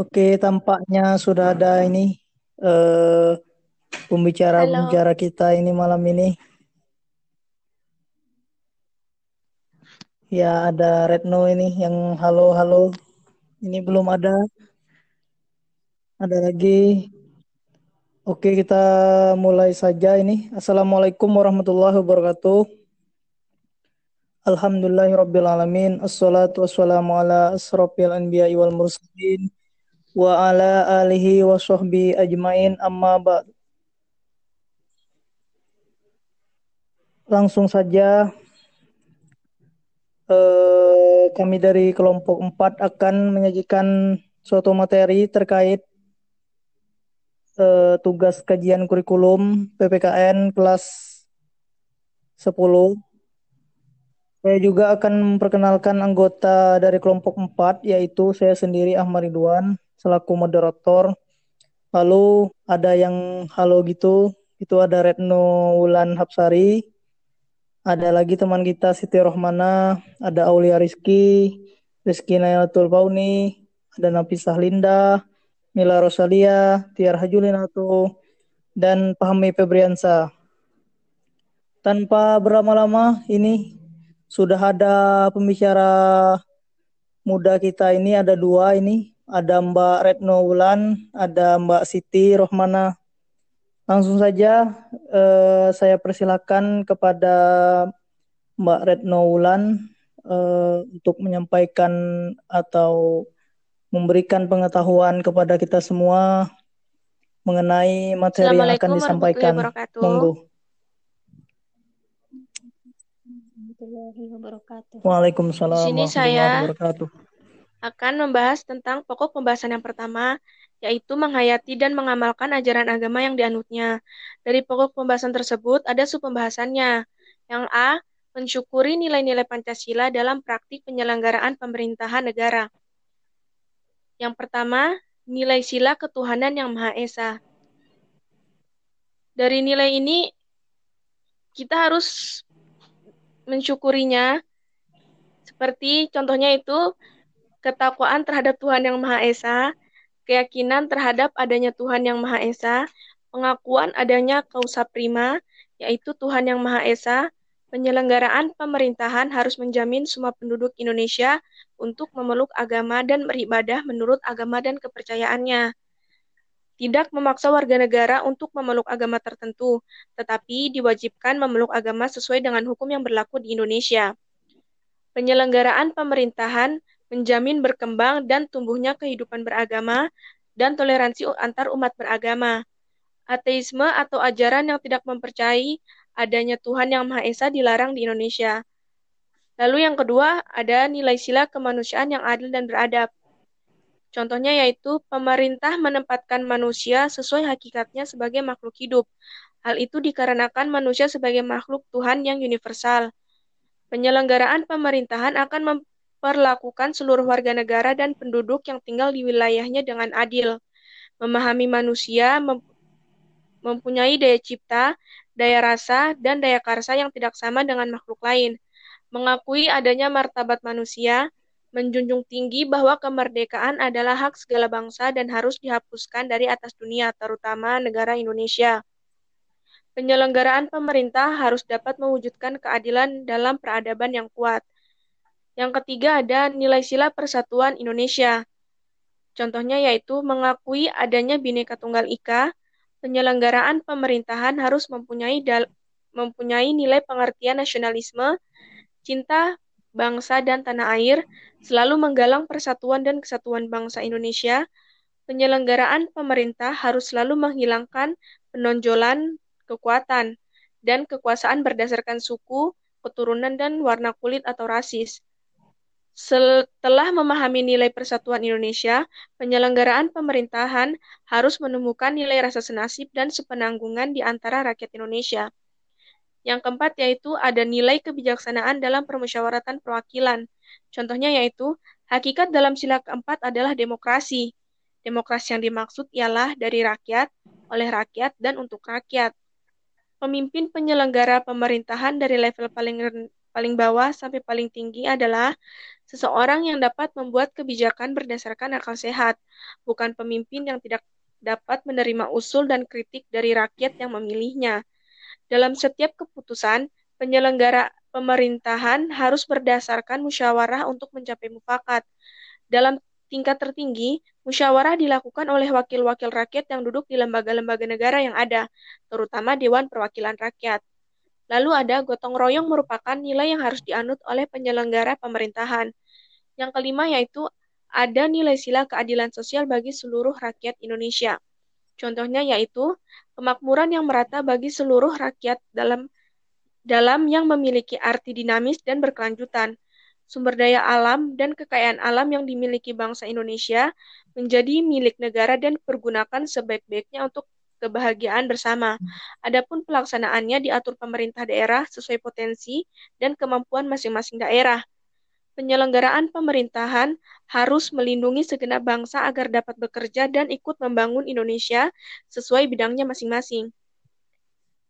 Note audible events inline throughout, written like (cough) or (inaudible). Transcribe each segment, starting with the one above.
Oke, tampaknya sudah ada ini eh, pembicara-pembicara kita ini malam ini. Ya, ada Retno ini yang halo-halo. Ini belum ada. Ada lagi. Oke, kita mulai saja ini. Assalamualaikum warahmatullahi wabarakatuh. Alhamdulillahirrabbilalamin. Assalatu wassalamu ala asrafil anbiya wal mursalin. Wa ala alihi wa sahbihi ajmain amma ba'd. Langsung saja eh, kami dari kelompok 4 akan menyajikan suatu materi terkait eh, tugas kajian kurikulum PPKN kelas 10. Saya juga akan memperkenalkan anggota dari kelompok 4 yaitu saya sendiri Ahmad Ridwan selaku moderator. Lalu ada yang halo gitu, itu ada Retno Wulan Hapsari, ada lagi teman kita Siti Rohmana, ada Aulia Rizky, Rizky Nailatul Pauni, ada Nafisah Linda, Mila Rosalia, Tiar Hajulinato, dan Pahmi Febriansa. Tanpa berlama-lama, ini sudah ada pembicara muda kita. Ini, ada dua ini, ada Mbak Retno Wulan, ada Mbak Siti Rohmana. Langsung saja eh, saya persilakan kepada Mbak Retno Wulan eh, untuk menyampaikan atau memberikan pengetahuan kepada kita semua mengenai materi yang akan disampaikan. Monggo. Waalaikumsalam. Di sini saya akan membahas tentang pokok pembahasan yang pertama, yaitu menghayati dan mengamalkan ajaran agama yang dianutnya. Dari pokok pembahasan tersebut ada subpembahasannya. Yang A, mensyukuri nilai-nilai Pancasila dalam praktik penyelenggaraan pemerintahan negara. Yang pertama, nilai sila ketuhanan yang Maha Esa. Dari nilai ini, kita harus mensyukurinya, seperti contohnya itu ketakwaan terhadap Tuhan Yang Maha Esa, keyakinan terhadap adanya Tuhan Yang Maha Esa, pengakuan adanya kausa prima, yaitu Tuhan Yang Maha Esa, penyelenggaraan pemerintahan harus menjamin semua penduduk Indonesia untuk memeluk agama dan beribadah menurut agama dan kepercayaannya. Tidak memaksa warga negara untuk memeluk agama tertentu, tetapi diwajibkan memeluk agama sesuai dengan hukum yang berlaku di Indonesia. Penyelenggaraan pemerintahan menjamin berkembang dan tumbuhnya kehidupan beragama dan toleransi antar umat beragama. Ateisme atau ajaran yang tidak mempercayai adanya Tuhan yang Maha Esa dilarang di Indonesia. Lalu yang kedua, ada nilai sila kemanusiaan yang adil dan beradab. Contohnya yaitu pemerintah menempatkan manusia sesuai hakikatnya sebagai makhluk hidup. Hal itu dikarenakan manusia sebagai makhluk Tuhan yang universal. Penyelenggaraan pemerintahan akan memperlakukan seluruh warga negara dan penduduk yang tinggal di wilayahnya dengan adil, memahami manusia, mem mempunyai daya cipta, daya rasa, dan daya karsa yang tidak sama dengan makhluk lain, mengakui adanya martabat manusia, menjunjung tinggi bahwa kemerdekaan adalah hak segala bangsa dan harus dihapuskan dari atas dunia, terutama negara Indonesia. Penyelenggaraan pemerintah harus dapat mewujudkan keadilan dalam peradaban yang kuat, yang ketiga ada nilai sila persatuan Indonesia. Contohnya yaitu mengakui adanya Bhinneka Tunggal Ika, penyelenggaraan pemerintahan harus mempunyai mempunyai nilai pengertian nasionalisme, cinta bangsa dan tanah air, selalu menggalang persatuan dan kesatuan bangsa Indonesia. Penyelenggaraan pemerintah harus selalu menghilangkan penonjolan kekuatan dan kekuasaan berdasarkan suku, keturunan, dan warna kulit atau rasis. Setelah memahami nilai persatuan Indonesia, penyelenggaraan pemerintahan harus menemukan nilai rasa senasib dan sepenanggungan di antara rakyat Indonesia. Yang keempat yaitu ada nilai kebijaksanaan dalam permusyawaratan perwakilan. Contohnya yaitu, hakikat dalam sila keempat adalah demokrasi. Demokrasi yang dimaksud ialah dari rakyat, oleh rakyat, dan untuk rakyat. Pemimpin penyelenggara pemerintahan dari level paling paling bawah sampai paling tinggi adalah seseorang yang dapat membuat kebijakan berdasarkan akal sehat, bukan pemimpin yang tidak dapat menerima usul dan kritik dari rakyat yang memilihnya. Dalam setiap keputusan, penyelenggara pemerintahan harus berdasarkan musyawarah untuk mencapai mufakat. Dalam tingkat tertinggi, musyawarah dilakukan oleh wakil-wakil rakyat yang duduk di lembaga-lembaga negara yang ada, terutama Dewan Perwakilan Rakyat. Lalu ada gotong royong merupakan nilai yang harus dianut oleh penyelenggara pemerintahan. Yang kelima yaitu ada nilai sila keadilan sosial bagi seluruh rakyat Indonesia. Contohnya yaitu kemakmuran yang merata bagi seluruh rakyat dalam dalam yang memiliki arti dinamis dan berkelanjutan. Sumber daya alam dan kekayaan alam yang dimiliki bangsa Indonesia menjadi milik negara dan pergunakan sebaik-baiknya untuk kebahagiaan bersama. Adapun pelaksanaannya diatur pemerintah daerah sesuai potensi dan kemampuan masing-masing daerah. Penyelenggaraan pemerintahan harus melindungi segenap bangsa agar dapat bekerja dan ikut membangun Indonesia sesuai bidangnya masing-masing.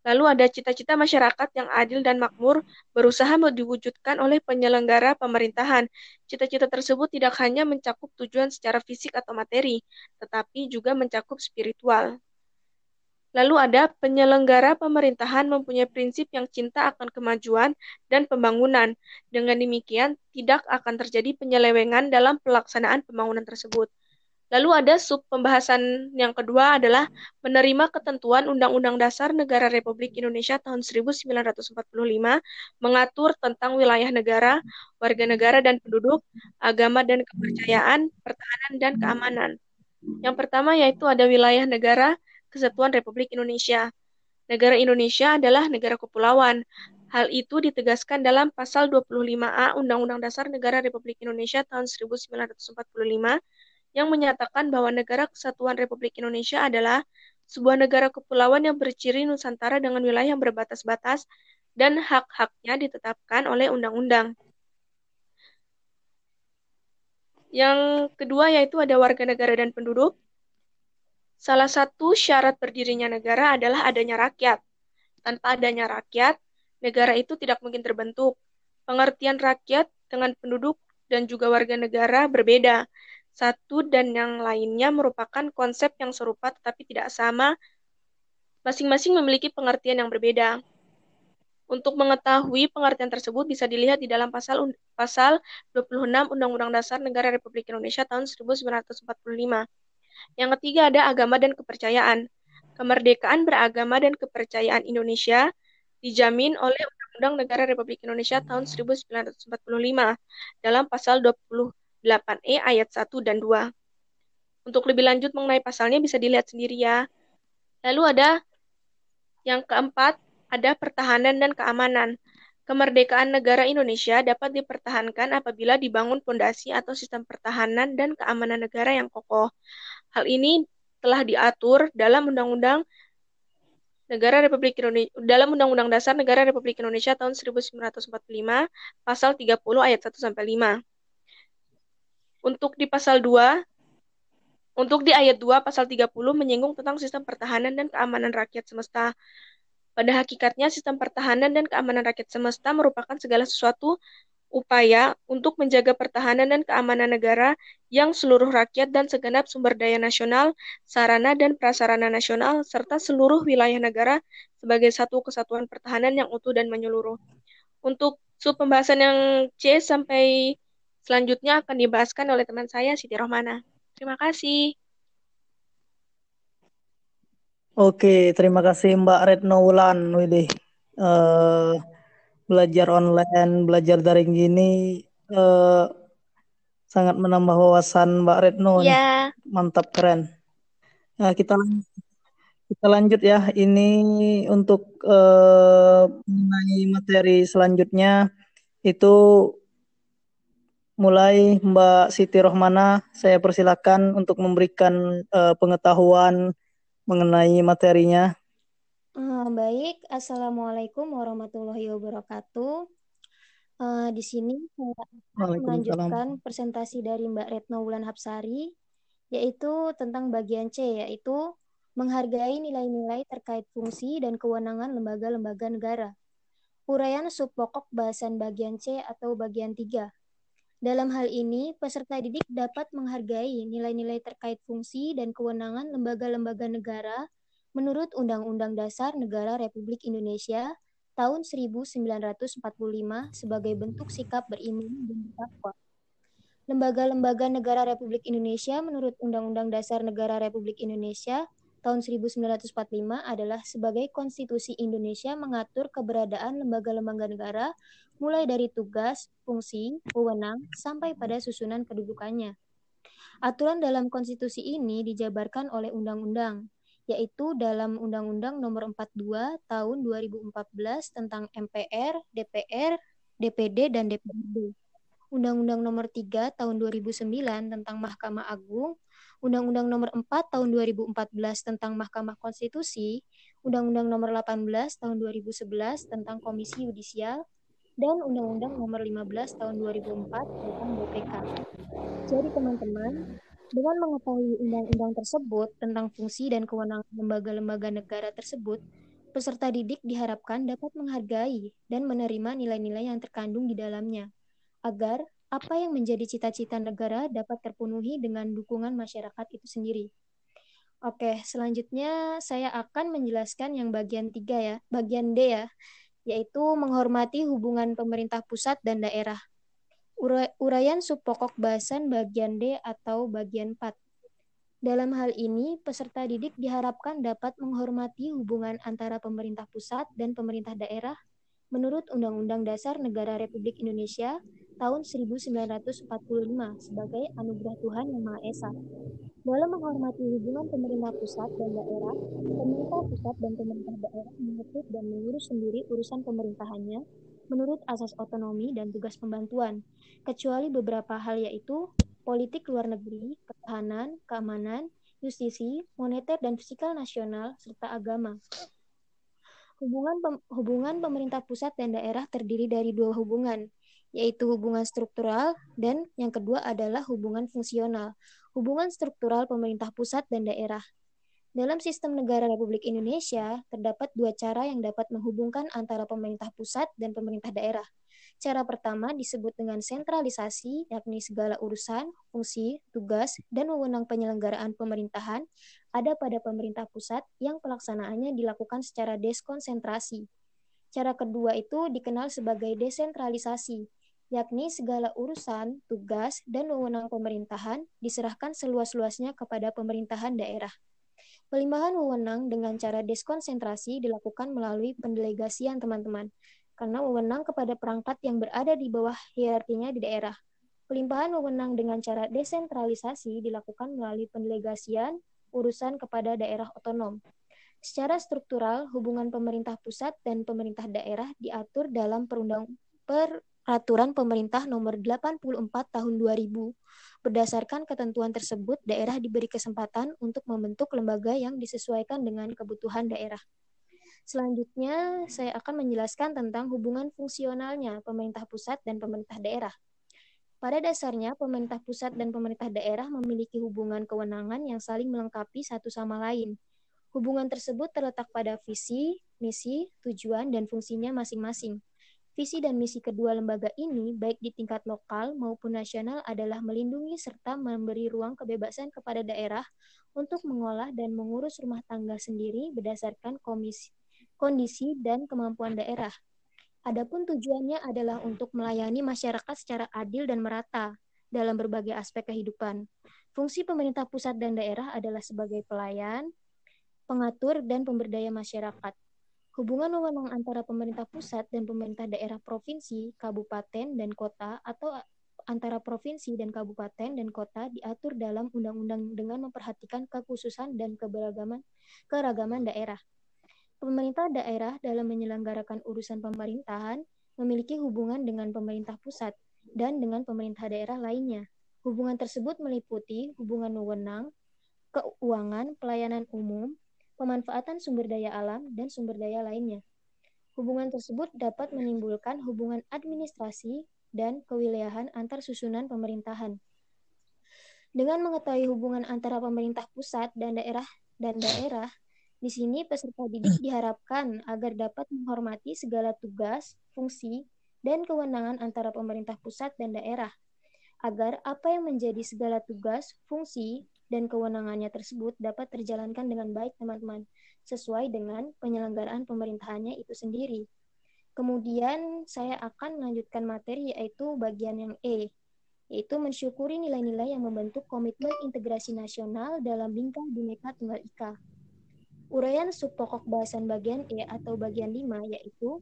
Lalu ada cita-cita masyarakat yang adil dan makmur berusaha diwujudkan oleh penyelenggara pemerintahan. Cita-cita tersebut tidak hanya mencakup tujuan secara fisik atau materi, tetapi juga mencakup spiritual. Lalu ada penyelenggara pemerintahan mempunyai prinsip yang cinta akan kemajuan dan pembangunan. Dengan demikian, tidak akan terjadi penyelewengan dalam pelaksanaan pembangunan tersebut. Lalu ada sub pembahasan yang kedua adalah menerima ketentuan Undang-Undang Dasar Negara Republik Indonesia tahun 1945 mengatur tentang wilayah negara, warga negara dan penduduk, agama dan kepercayaan, pertahanan dan keamanan. Yang pertama yaitu ada wilayah negara Kesatuan Republik Indonesia. Negara Indonesia adalah negara kepulauan. Hal itu ditegaskan dalam pasal 25A Undang-Undang Dasar Negara Republik Indonesia tahun 1945 yang menyatakan bahwa negara kesatuan Republik Indonesia adalah sebuah negara kepulauan yang berciri Nusantara dengan wilayah yang berbatas-batas dan hak-haknya ditetapkan oleh undang-undang. Yang kedua yaitu ada warga negara dan penduduk. Salah satu syarat berdirinya negara adalah adanya rakyat. Tanpa adanya rakyat, negara itu tidak mungkin terbentuk. Pengertian rakyat dengan penduduk dan juga warga negara berbeda. Satu dan yang lainnya merupakan konsep yang serupa tetapi tidak sama. Masing-masing memiliki pengertian yang berbeda. Untuk mengetahui pengertian tersebut bisa dilihat di dalam pasal pasal 26 Undang-Undang Dasar Negara Republik Indonesia tahun 1945. Yang ketiga ada agama dan kepercayaan. Kemerdekaan beragama dan kepercayaan Indonesia dijamin oleh Undang-Undang Negara Republik Indonesia tahun 1945 dalam pasal 20 8E ayat 1 dan 2. Untuk lebih lanjut mengenai pasalnya bisa dilihat sendiri ya. Lalu ada yang keempat, ada pertahanan dan keamanan. Kemerdekaan negara Indonesia dapat dipertahankan apabila dibangun fondasi atau sistem pertahanan dan keamanan negara yang kokoh. Hal ini telah diatur dalam Undang-Undang Negara Republik Indonesia dalam Undang-Undang Dasar Negara Republik Indonesia tahun 1945 pasal 30 ayat 1 sampai 5. Untuk di pasal 2, untuk di ayat 2 pasal 30 menyinggung tentang sistem pertahanan dan keamanan rakyat semesta. Pada hakikatnya sistem pertahanan dan keamanan rakyat semesta merupakan segala sesuatu upaya untuk menjaga pertahanan dan keamanan negara yang seluruh rakyat dan segenap sumber daya nasional, sarana dan prasarana nasional, serta seluruh wilayah negara sebagai satu kesatuan pertahanan yang utuh dan menyeluruh. Untuk sub pembahasan yang C sampai Selanjutnya akan dibahaskan oleh teman saya Siti Rohmana. Terima kasih. Oke, terima kasih Mbak Retno Wulan. Uh, belajar online, belajar daring gini uh, sangat menambah wawasan Mbak Retno. Ya. Mantap, keren. Nah, kita kita lanjut ya. Ini untuk uh, mengenai materi selanjutnya itu mulai Mbak Siti Rohmana, saya persilakan untuk memberikan uh, pengetahuan mengenai materinya. Uh, baik, Assalamualaikum warahmatullahi wabarakatuh. Uh, di sini saya akan melanjutkan presentasi dari Mbak Retno Wulan Hapsari, yaitu tentang bagian C, yaitu menghargai nilai-nilai terkait fungsi dan kewenangan lembaga-lembaga negara. Uraian subpokok bahasan bagian C atau bagian 3. Dalam hal ini, peserta didik dapat menghargai nilai-nilai terkait fungsi dan kewenangan lembaga-lembaga negara menurut Undang-Undang Dasar Negara Republik Indonesia tahun 1945 sebagai bentuk sikap beriman dan bertakwa. Lembaga-lembaga negara Republik Indonesia menurut Undang-Undang Dasar Negara Republik Indonesia tahun 1945 adalah sebagai konstitusi Indonesia mengatur keberadaan lembaga-lembaga negara mulai dari tugas, fungsi, wewenang, sampai pada susunan kedudukannya. Aturan dalam konstitusi ini dijabarkan oleh undang-undang, yaitu dalam Undang-Undang Nomor 42 Tahun 2014 tentang MPR, DPR, DPD, dan DPRD. Undang-Undang Nomor 3 Tahun 2009 tentang Mahkamah Agung, Undang-Undang Nomor 4 Tahun 2014 tentang Mahkamah Konstitusi, Undang-Undang Nomor 18 Tahun 2011 tentang Komisi Yudisial, dan Undang-Undang Nomor 15 Tahun 2004 tentang BPK. Jadi teman-teman, dengan mengetahui undang-undang tersebut tentang fungsi dan kewenangan lembaga-lembaga negara tersebut, peserta didik diharapkan dapat menghargai dan menerima nilai-nilai yang terkandung di dalamnya, agar apa yang menjadi cita-cita negara dapat terpenuhi dengan dukungan masyarakat itu sendiri. Oke, selanjutnya saya akan menjelaskan yang bagian tiga ya, bagian D ya, yaitu menghormati hubungan pemerintah pusat dan daerah. Uraian subpokok bahasan bagian D atau bagian 4. Dalam hal ini, peserta didik diharapkan dapat menghormati hubungan antara pemerintah pusat dan pemerintah daerah menurut Undang-Undang Dasar Negara Republik Indonesia tahun 1945 sebagai anugerah Tuhan Yang Maha Esa. Dalam menghormati hubungan pemerintah pusat dan daerah, pemerintah pusat dan pemerintah daerah mengatur dan mengurus sendiri urusan pemerintahannya menurut asas otonomi dan tugas pembantuan, kecuali beberapa hal yaitu politik luar negeri, pertahanan, keamanan, justisi, moneter dan fiskal nasional, serta agama. Hubungan, pem hubungan pemerintah pusat dan daerah terdiri dari dua hubungan, yaitu hubungan struktural dan yang kedua adalah hubungan fungsional. Hubungan struktural pemerintah pusat dan daerah. Dalam sistem negara Republik Indonesia, terdapat dua cara yang dapat menghubungkan antara pemerintah pusat dan pemerintah daerah. Cara pertama disebut dengan sentralisasi, yakni segala urusan, fungsi, tugas, dan wewenang penyelenggaraan pemerintahan ada pada pemerintah pusat yang pelaksanaannya dilakukan secara deskonsentrasi. Cara kedua itu dikenal sebagai desentralisasi, yakni segala urusan, tugas, dan wewenang pemerintahan diserahkan seluas-luasnya kepada pemerintahan daerah. Pelimpahan wewenang dengan cara deskonsentrasi dilakukan melalui pendelegasian teman-teman, karena wewenang kepada perangkat yang berada di bawah hierarkinya di daerah. Pelimpahan wewenang dengan cara desentralisasi dilakukan melalui pendelegasian urusan kepada daerah otonom. Secara struktural, hubungan pemerintah pusat dan pemerintah daerah diatur dalam perundang peraturan pemerintah nomor 84 tahun 2000. Berdasarkan ketentuan tersebut, daerah diberi kesempatan untuk membentuk lembaga yang disesuaikan dengan kebutuhan daerah. Selanjutnya, saya akan menjelaskan tentang hubungan fungsionalnya pemerintah pusat dan pemerintah daerah. Pada dasarnya, pemerintah pusat dan pemerintah daerah memiliki hubungan kewenangan yang saling melengkapi satu sama lain. Hubungan tersebut terletak pada visi, misi, tujuan, dan fungsinya masing-masing. Visi dan misi kedua lembaga ini, baik di tingkat lokal maupun nasional, adalah melindungi serta memberi ruang kebebasan kepada daerah untuk mengolah dan mengurus rumah tangga sendiri berdasarkan komisi, kondisi dan kemampuan daerah. Adapun tujuannya adalah untuk melayani masyarakat secara adil dan merata dalam berbagai aspek kehidupan. Fungsi pemerintah pusat dan daerah adalah sebagai pelayan, pengatur, dan pemberdaya masyarakat. Hubungan wewenang antara pemerintah pusat dan pemerintah daerah provinsi, kabupaten, dan kota atau antara provinsi dan kabupaten dan kota diatur dalam undang-undang dengan memperhatikan kekhususan dan keberagaman keragaman daerah. Pemerintah daerah dalam menyelenggarakan urusan pemerintahan memiliki hubungan dengan pemerintah pusat dan dengan pemerintah daerah lainnya. Hubungan tersebut meliputi hubungan wewenang, keuangan, pelayanan umum, pemanfaatan sumber daya alam, dan sumber daya lainnya. Hubungan tersebut dapat menimbulkan hubungan administrasi dan kewilayahan antar susunan pemerintahan. Dengan mengetahui hubungan antara pemerintah pusat dan daerah dan daerah, Di sini peserta didik diharapkan agar dapat menghormati segala tugas, fungsi, dan kewenangan antara pemerintah pusat dan daerah, agar apa yang menjadi segala tugas, fungsi, dan kewenangannya tersebut dapat terjalankan dengan baik teman-teman, sesuai dengan penyelenggaraan pemerintahannya itu sendiri. Kemudian saya akan melanjutkan materi yaitu bagian yang E, yaitu mensyukuri nilai-nilai yang membentuk komitmen integrasi nasional dalam bingkai Bhinneka Tunggal Ika. Uraian subpokok bahasan bagian E atau bagian 5 yaitu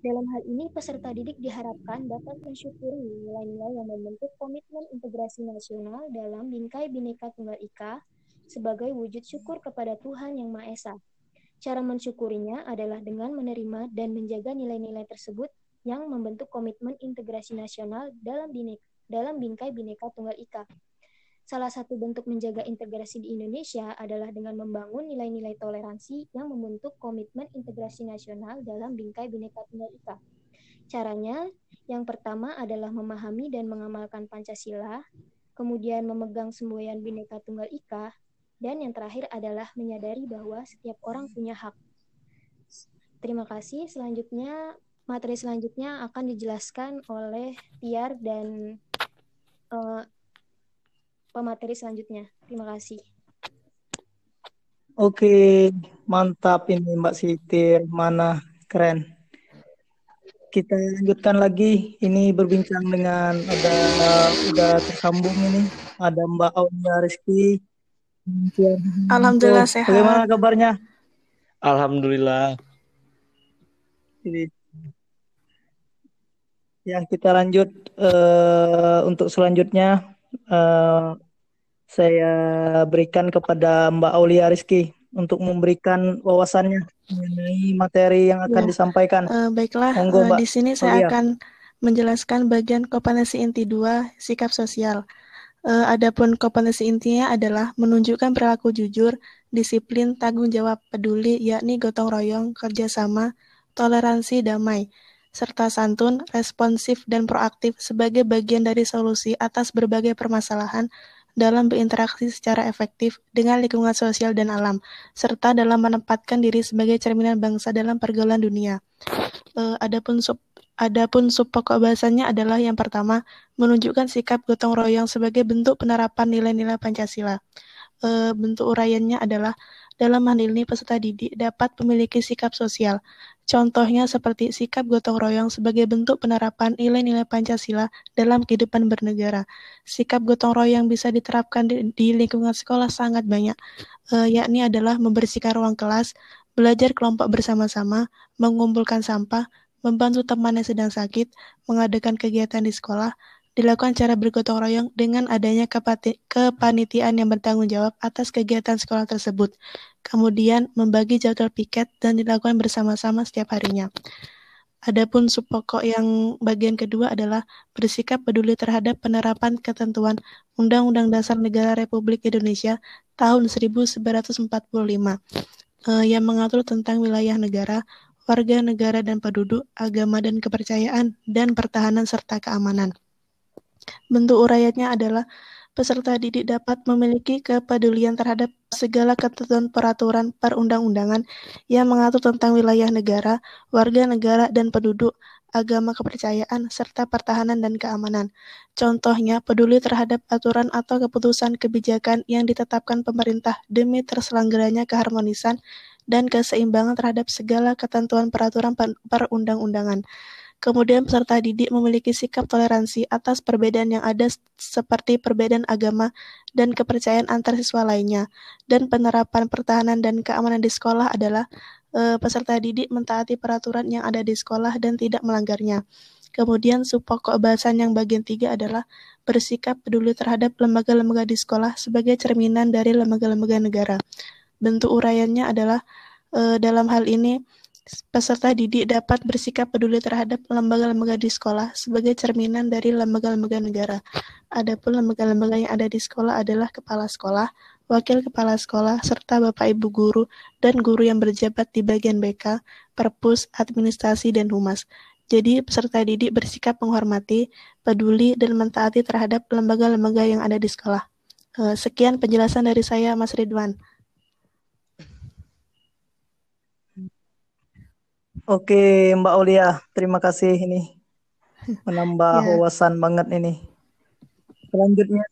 dalam hal ini peserta didik diharapkan dapat mensyukuri nilai-nilai yang membentuk komitmen integrasi nasional dalam bingkai Bhinneka Tunggal Ika sebagai wujud syukur kepada Tuhan Yang Maha Esa. Cara mensyukurinya adalah dengan menerima dan menjaga nilai-nilai tersebut yang membentuk komitmen integrasi nasional dalam bineka, dalam bingkai Bhinneka Tunggal Ika. Salah satu bentuk menjaga integrasi di Indonesia adalah dengan membangun nilai-nilai toleransi yang membentuk komitmen integrasi nasional dalam bingkai Bhinneka Tunggal Ika. Caranya, yang pertama adalah memahami dan mengamalkan Pancasila, kemudian memegang semboyan Bhinneka Tunggal Ika, dan yang terakhir adalah menyadari bahwa setiap orang punya hak. Terima kasih. Selanjutnya, materi selanjutnya akan dijelaskan oleh Tiar dan uh, pemateri selanjutnya. Terima kasih. Oke, mantap ini Mbak Sitir. Mana keren. Kita lanjutkan lagi. Ini berbincang dengan ada udah tersambung ini. Ada Mbak Aulia Rizky. Alhamdulillah sehat. Bagaimana kabarnya? Alhamdulillah. Ini. Ya, kita lanjut uh, untuk selanjutnya uh, saya berikan kepada Mbak Aulia Rizky untuk memberikan wawasannya mengenai materi yang akan ya. disampaikan. Uh, baiklah, Monggo, uh, di sini saya Aulia. akan menjelaskan bagian kompetensi inti 2, sikap sosial. Uh, adapun kompetensi intinya adalah menunjukkan perilaku jujur, disiplin, tanggung jawab, peduli, yakni gotong royong, kerjasama, toleransi, damai serta santun, responsif, dan proaktif sebagai bagian dari solusi atas berbagai permasalahan dalam berinteraksi secara efektif dengan lingkungan sosial dan alam, serta dalam menempatkan diri sebagai cerminan bangsa dalam pergaulan dunia. Uh, adapun sub Adapun sub pokok bahasanya adalah yang pertama, menunjukkan sikap gotong royong sebagai bentuk penerapan nilai-nilai Pancasila. E, bentuk uraiannya adalah dalam hal ini peserta didik dapat memiliki sikap sosial, Contohnya seperti sikap gotong royong sebagai bentuk penerapan nilai-nilai Pancasila dalam kehidupan bernegara. Sikap gotong royong bisa diterapkan di, di lingkungan sekolah sangat banyak, e, yakni adalah membersihkan ruang kelas, belajar kelompok bersama-sama, mengumpulkan sampah, membantu teman yang sedang sakit, mengadakan kegiatan di sekolah, dilakukan cara bergotong royong dengan adanya kepanitiaan yang bertanggung jawab atas kegiatan sekolah tersebut. Kemudian membagi jadwal piket dan dilakukan bersama-sama setiap harinya. Adapun subpokok yang bagian kedua adalah bersikap peduli terhadap penerapan ketentuan Undang-Undang Dasar Negara Republik Indonesia tahun 1945 eh, yang mengatur tentang wilayah negara, warga negara dan penduduk, agama dan kepercayaan, dan pertahanan serta keamanan. Bentuk uraiannya adalah peserta didik dapat memiliki kepedulian terhadap segala ketentuan peraturan perundang-undangan yang mengatur tentang wilayah negara, warga negara dan penduduk, agama kepercayaan, serta pertahanan dan keamanan. Contohnya, peduli terhadap aturan atau keputusan kebijakan yang ditetapkan pemerintah demi terselenggaranya keharmonisan dan keseimbangan terhadap segala ketentuan peraturan perundang-undangan. Kemudian peserta didik memiliki sikap toleransi atas perbedaan yang ada seperti perbedaan agama dan kepercayaan antar siswa lainnya. Dan penerapan pertahanan dan keamanan di sekolah adalah e, peserta didik mentaati peraturan yang ada di sekolah dan tidak melanggarnya. Kemudian subpokok bahasan yang bagian tiga adalah bersikap peduli terhadap lembaga-lembaga di sekolah sebagai cerminan dari lembaga-lembaga negara. Bentuk uraiannya adalah e, dalam hal ini Peserta didik dapat bersikap peduli terhadap lembaga-lembaga di sekolah sebagai cerminan dari lembaga-lembaga negara. Adapun lembaga-lembaga yang ada di sekolah adalah kepala sekolah, wakil kepala sekolah, serta bapak ibu guru dan guru yang berjabat di bagian BK, perpus, administrasi, dan humas. Jadi peserta didik bersikap menghormati, peduli, dan mentaati terhadap lembaga-lembaga yang ada di sekolah. Eh, sekian penjelasan dari saya, Mas Ridwan. Oke, Mbak Aulia, terima kasih ini menambah yeah. wawasan banget ini. Selanjutnya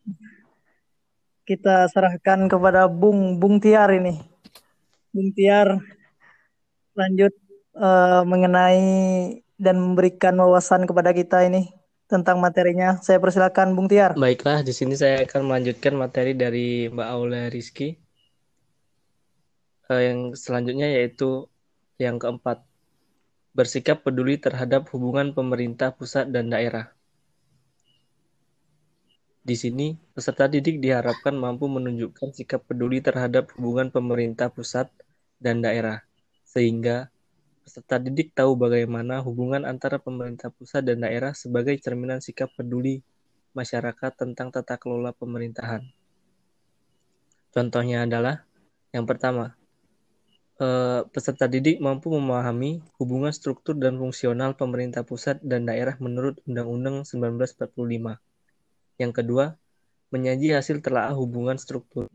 kita serahkan kepada Bung Bung Tiar ini. Bung Tiar lanjut uh, mengenai dan memberikan wawasan kepada kita ini tentang materinya. Saya persilakan Bung Tiar. Baiklah, di sini saya akan melanjutkan materi dari Mbak Aulia Rizky. Uh, yang selanjutnya yaitu yang keempat, bersikap peduli terhadap hubungan pemerintah pusat dan daerah. Di sini, peserta didik diharapkan mampu menunjukkan sikap peduli terhadap hubungan pemerintah pusat dan daerah, sehingga peserta didik tahu bagaimana hubungan antara pemerintah pusat dan daerah sebagai cerminan sikap peduli masyarakat tentang tata kelola pemerintahan. Contohnya adalah yang pertama, Eh, peserta didik mampu memahami hubungan struktur dan fungsional pemerintah pusat dan daerah menurut Undang-Undang 1945. Yang kedua, menyaji hasil telaah hubungan struktur.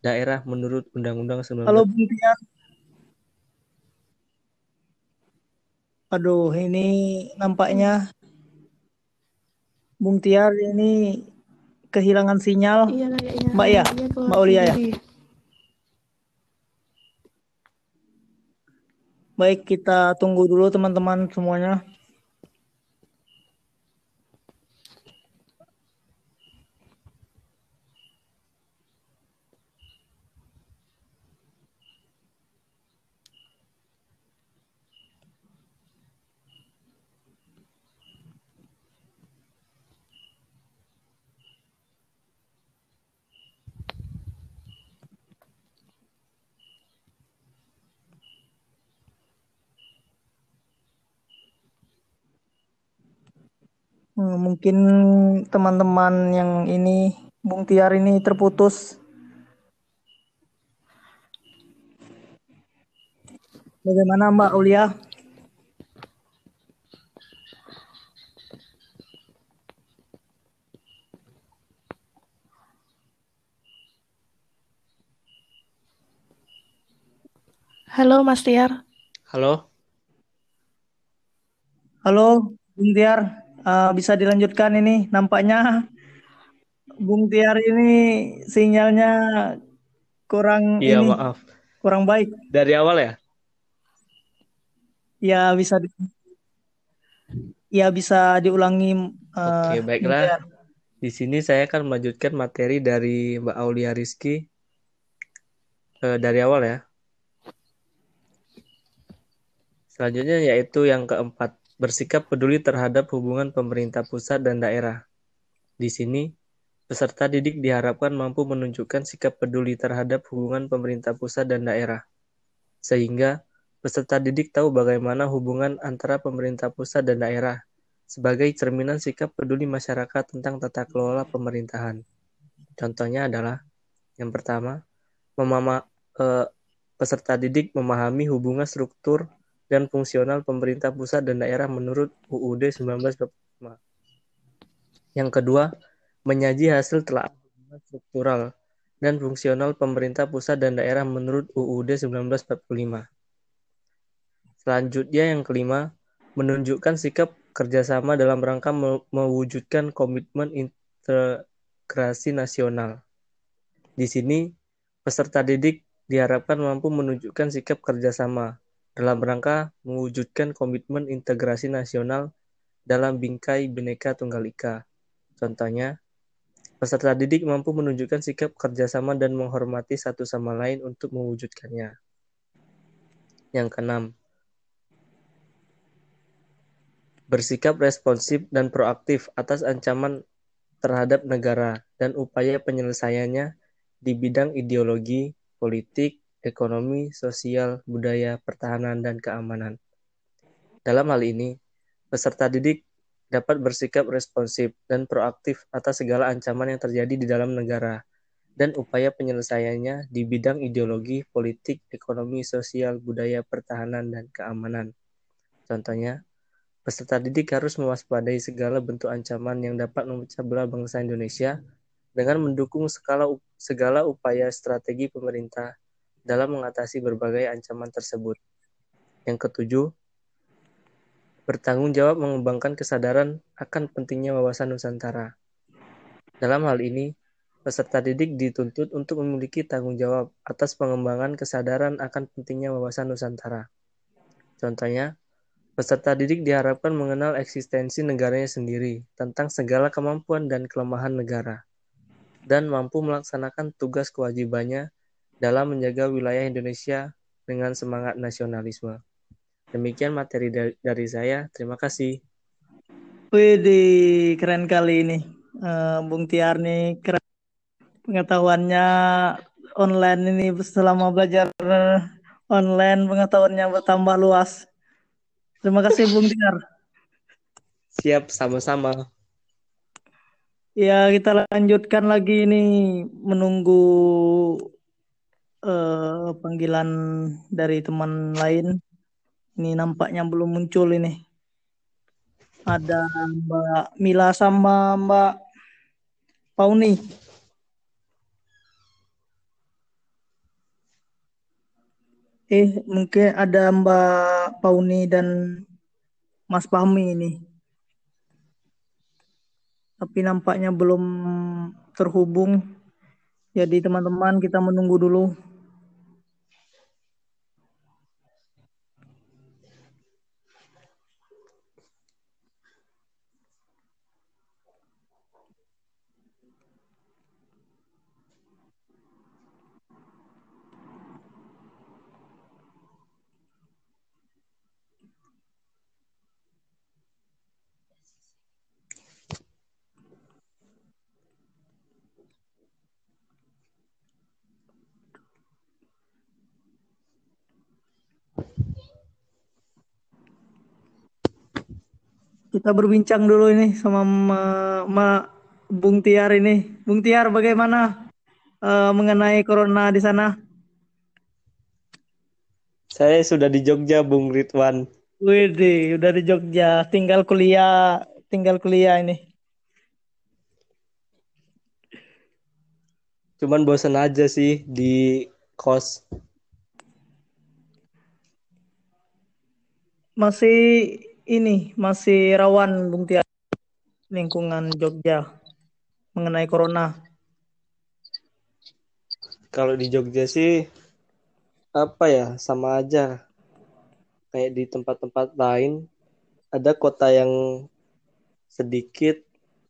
Daerah menurut Undang-Undang 1945. Halo Bung Aduh, ini nampaknya Bung Tiar ini kehilangan sinyal. Iya, kayaknya. Mbak ya, Mbak Ulia ya. Baik, kita tunggu dulu teman-teman semuanya. Hmm, mungkin teman-teman yang ini Bung Tiar ini terputus. Bagaimana Mbak Ulia? Halo Mas Tiar. Halo. Halo Bung Tiar uh, bisa dilanjutkan ini. Nampaknya Bung Tiar ini sinyalnya kurang Iya, ini, maaf. kurang baik. Dari awal ya? Ya bisa di, ya bisa diulangi. Uh, Oke, baiklah. Di sini saya akan melanjutkan materi dari Mbak Aulia Rizky uh, dari awal ya. Selanjutnya yaitu yang keempat bersikap peduli terhadap hubungan pemerintah pusat dan daerah. Di sini, peserta didik diharapkan mampu menunjukkan sikap peduli terhadap hubungan pemerintah pusat dan daerah, sehingga peserta didik tahu bagaimana hubungan antara pemerintah pusat dan daerah sebagai cerminan sikap peduli masyarakat tentang tata kelola pemerintahan. Contohnya adalah yang pertama, memama, eh, peserta didik memahami hubungan struktur dan fungsional pemerintah pusat dan daerah menurut UUD 1945. Yang kedua, menyaji hasil telah struktural dan fungsional pemerintah pusat dan daerah menurut UUD 1945. Selanjutnya yang kelima, menunjukkan sikap kerjasama dalam rangka mewujudkan komitmen integrasi nasional. Di sini, peserta didik diharapkan mampu menunjukkan sikap kerjasama dalam rangka mewujudkan komitmen integrasi nasional dalam bingkai Bhinneka Tunggal Ika. Contohnya, peserta didik mampu menunjukkan sikap kerjasama dan menghormati satu sama lain untuk mewujudkannya. Yang keenam, bersikap responsif dan proaktif atas ancaman terhadap negara dan upaya penyelesaiannya di bidang ideologi, politik, ekonomi, sosial, budaya, pertahanan, dan keamanan. Dalam hal ini, peserta didik dapat bersikap responsif dan proaktif atas segala ancaman yang terjadi di dalam negara dan upaya penyelesaiannya di bidang ideologi, politik, ekonomi, sosial, budaya, pertahanan, dan keamanan. Contohnya, Peserta didik harus mewaspadai segala bentuk ancaman yang dapat memecah belah bangsa Indonesia dengan mendukung segala, segala upaya strategi pemerintah dalam mengatasi berbagai ancaman tersebut. Yang ketujuh, bertanggung jawab mengembangkan kesadaran akan pentingnya wawasan Nusantara. Dalam hal ini, peserta didik dituntut untuk memiliki tanggung jawab atas pengembangan kesadaran akan pentingnya wawasan Nusantara. Contohnya, peserta didik diharapkan mengenal eksistensi negaranya sendiri tentang segala kemampuan dan kelemahan negara, dan mampu melaksanakan tugas kewajibannya dalam menjaga wilayah Indonesia dengan semangat nasionalisme. Demikian materi dari saya. Terima kasih. Wih, keren kali ini uh, Bung Tiar nih keren pengetahuannya online ini selama belajar online pengetahuannya bertambah luas. Terima kasih Bung Tiar. Siap, sama-sama. Ya, kita lanjutkan lagi ini menunggu uh, panggilan dari teman lain. Ini nampaknya belum muncul ini. Ada Mbak Mila sama Mbak Pauni. Eh, mungkin ada Mbak Pauni dan Mas Fahmi ini. Tapi nampaknya belum terhubung. Jadi teman-teman kita menunggu dulu. Kita berbincang dulu ini sama Ma, Ma Bung Tiar ini. Bung Tiar bagaimana uh, mengenai corona di sana? Saya sudah di Jogja, Bung Ridwan. Wih, udah di Jogja. Tinggal kuliah, tinggal kuliah ini. Cuman bosan aja sih di kos. Masih ini masih rawan Bung Tia lingkungan Jogja mengenai corona? Kalau di Jogja sih apa ya sama aja kayak di tempat-tempat lain ada kota yang sedikit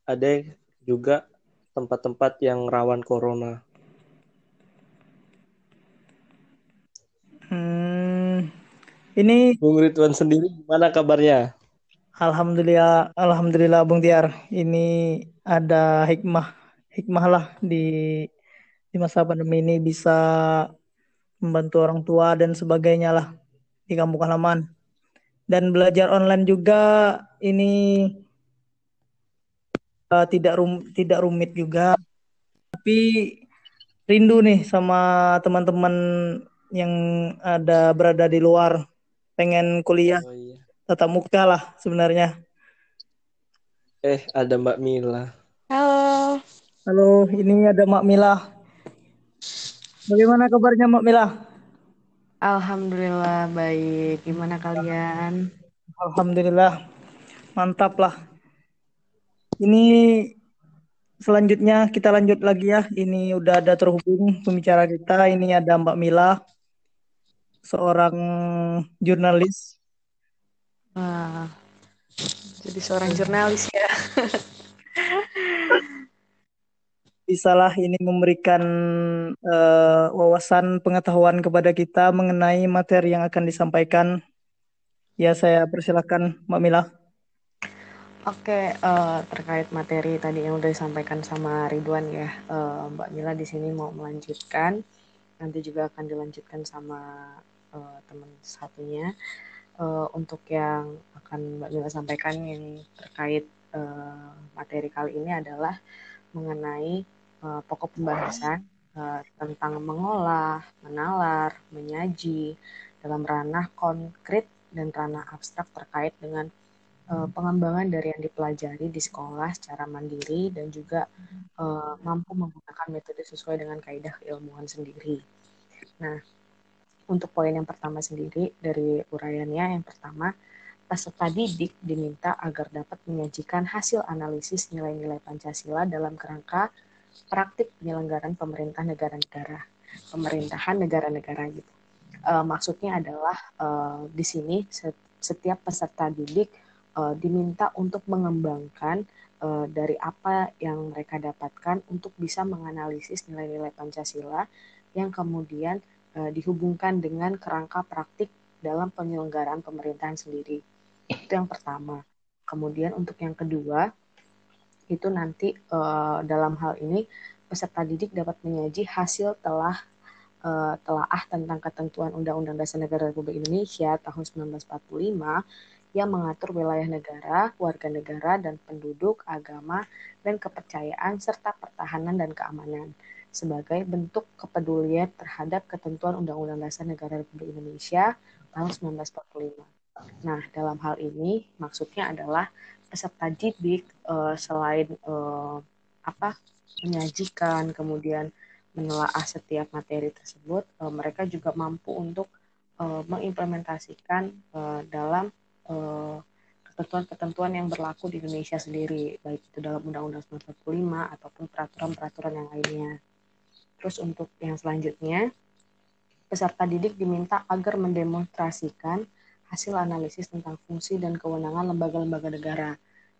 ada juga tempat-tempat yang rawan corona. Hmm, ini Bung Ridwan sendiri gimana kabarnya? Alhamdulillah, alhamdulillah Bung Tiar. Ini ada hikmah, hikmah lah di di masa pandemi ini bisa membantu orang tua dan sebagainya lah di kampung halaman. Dan belajar online juga ini uh, tidak rum tidak rumit juga. Tapi rindu nih sama teman-teman yang ada berada di luar pengen kuliah oh, iya. tatap muka lah sebenarnya. Eh, ada Mbak Mila. Halo. Halo, ini ada Mbak Mila. Bagaimana kabarnya Mbak Mila? Alhamdulillah baik. Gimana kalian? Alhamdulillah. Mantap lah. Ini selanjutnya kita lanjut lagi ya. Ini udah ada terhubung pembicara kita. Ini ada Mbak Mila seorang jurnalis. Wah, jadi seorang jurnalis ya. (laughs) Bisalah ini memberikan uh, wawasan pengetahuan kepada kita mengenai materi yang akan disampaikan. Ya, saya persilakan Mbak Mila. Oke, uh, terkait materi tadi yang udah disampaikan sama Ridwan ya, uh, Mbak Mila di sini mau melanjutkan. Nanti juga akan dilanjutkan sama uh, teman satunya uh, untuk yang akan Mbak Mila sampaikan yang terkait uh, materi kali ini adalah mengenai uh, pokok pembahasan uh, tentang mengolah, menalar, menyaji dalam ranah konkret dan ranah abstrak terkait dengan uh, pengembangan dari yang dipelajari di sekolah secara mandiri dan juga uh, mampu menggunakan metode sesuai dengan kaidah keilmuan sendiri. Nah, untuk poin yang pertama sendiri dari uraiannya yang pertama peserta didik diminta agar dapat menyajikan hasil analisis nilai-nilai Pancasila dalam kerangka praktik penyelenggaraan pemerintah negara-negara, pemerintahan negara-negara gitu. E, maksudnya adalah e, di sini setiap peserta didik e, diminta untuk mengembangkan e, dari apa yang mereka dapatkan untuk bisa menganalisis nilai-nilai Pancasila yang kemudian e, dihubungkan dengan kerangka praktik dalam penyelenggaraan pemerintahan sendiri. Itu yang pertama. Kemudian untuk yang kedua, itu nanti uh, dalam hal ini peserta didik dapat menyaji hasil telah uh, telaah tentang ketentuan Undang-Undang Dasar Negara Republik Indonesia tahun 1945 yang mengatur wilayah negara, warga negara, dan penduduk, agama, dan kepercayaan, serta pertahanan dan keamanan sebagai bentuk kepedulian terhadap ketentuan Undang-Undang Dasar Negara Republik Indonesia tahun 1945. Nah, dalam hal ini maksudnya adalah peserta didik uh, selain uh, apa menyajikan kemudian menelaah setiap materi tersebut, uh, mereka juga mampu untuk uh, mengimplementasikan uh, dalam ketentuan-ketentuan yang berlaku di Indonesia sendiri, baik itu dalam Undang-Undang 1945 ataupun peraturan-peraturan yang lainnya. Terus untuk yang selanjutnya, peserta didik diminta agar mendemonstrasikan hasil analisis tentang fungsi dan kewenangan lembaga-lembaga negara.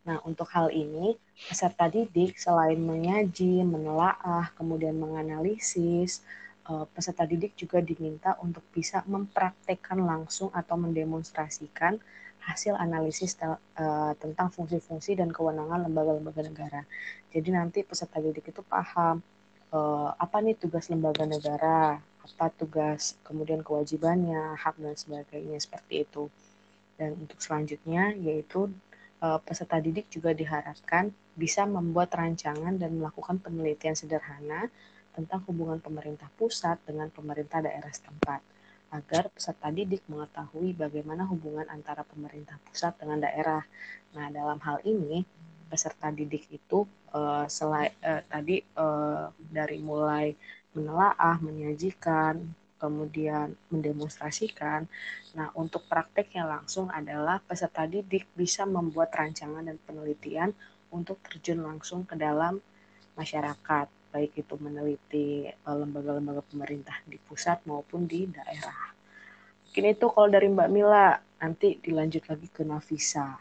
Nah, untuk hal ini, peserta didik selain menyaji, menelaah, kemudian menganalisis, eh, peserta didik juga diminta untuk bisa mempraktekkan langsung atau mendemonstrasikan hasil analisis eh, tentang fungsi-fungsi dan kewenangan lembaga-lembaga negara. Jadi nanti peserta didik itu paham eh, apa nih tugas lembaga negara, apa tugas, kemudian kewajibannya, hak dan sebagainya seperti itu. Dan untuk selanjutnya yaitu eh, peserta didik juga diharapkan bisa membuat rancangan dan melakukan penelitian sederhana tentang hubungan pemerintah pusat dengan pemerintah daerah setempat agar peserta didik mengetahui bagaimana hubungan antara pemerintah pusat dengan daerah. Nah, dalam hal ini peserta didik itu uh, selai, uh, tadi uh, dari mulai menelaah, menyajikan, kemudian mendemonstrasikan. Nah, untuk prakteknya langsung adalah peserta didik bisa membuat rancangan dan penelitian untuk terjun langsung ke dalam masyarakat, baik itu meneliti lembaga-lembaga pemerintah di pusat maupun di daerah. Mungkin itu kalau dari Mbak Mila, nanti dilanjut lagi ke Nafisa.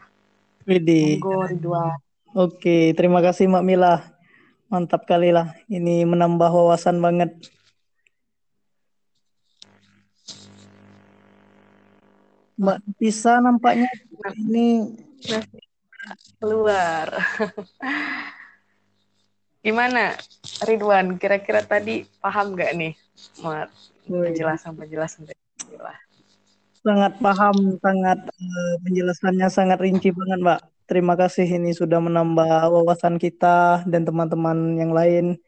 Widih. Oke, terima kasih Mbak Mila. Mantap kali lah. Ini menambah wawasan banget. Mbak bisa nampaknya ini keluar. Gimana Ridwan? Kira-kira tadi paham nggak nih Mat? penjelasan-penjelasan dari Sangat paham, sangat uh, penjelasannya sangat rinci banget, Mbak. Terima kasih ini sudah menambah wawasan kita dan teman-teman yang lain.